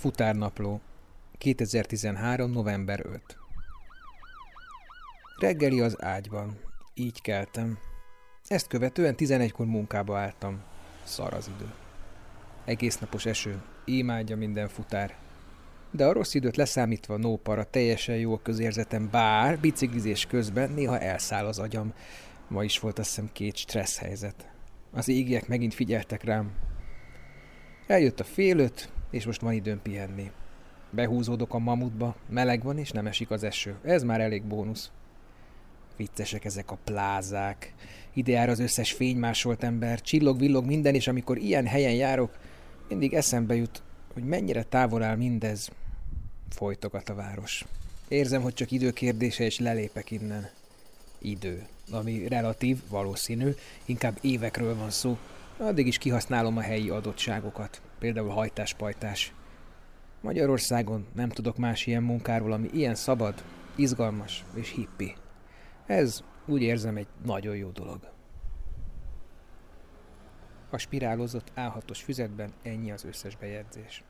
Futárnapló 2013. november 5 Reggeli az ágyban. Így keltem. Ezt követően 11-kor munkába álltam. Szar az idő. Egész napos eső. Imádja minden futár. De a rossz időt leszámítva nópara teljesen jó a közérzetem, bár biciklizés közben néha elszáll az agyam. Ma is volt azt hiszem két stressz helyzet. Az égiek megint figyeltek rám. Eljött a fél öt, és most van időm pihenni. Behúzódok a mamutba, meleg van és nem esik az eső. Ez már elég bónusz. Viccesek ezek a plázák. Ide jár az összes fénymásolt ember, csillog-villog minden, és amikor ilyen helyen járok, mindig eszembe jut, hogy mennyire távol áll mindez. Folytogat a város. Érzem, hogy csak idő kérdése, és lelépek innen. Idő, ami relatív, valószínű, inkább évekről van szó. Addig is kihasználom a helyi adottságokat, például hajtáspajtás. Magyarországon nem tudok más ilyen munkáról, ami ilyen szabad, izgalmas és hippi. Ez úgy érzem egy nagyon jó dolog. A spirálozott A6-os füzetben ennyi az összes bejegyzés.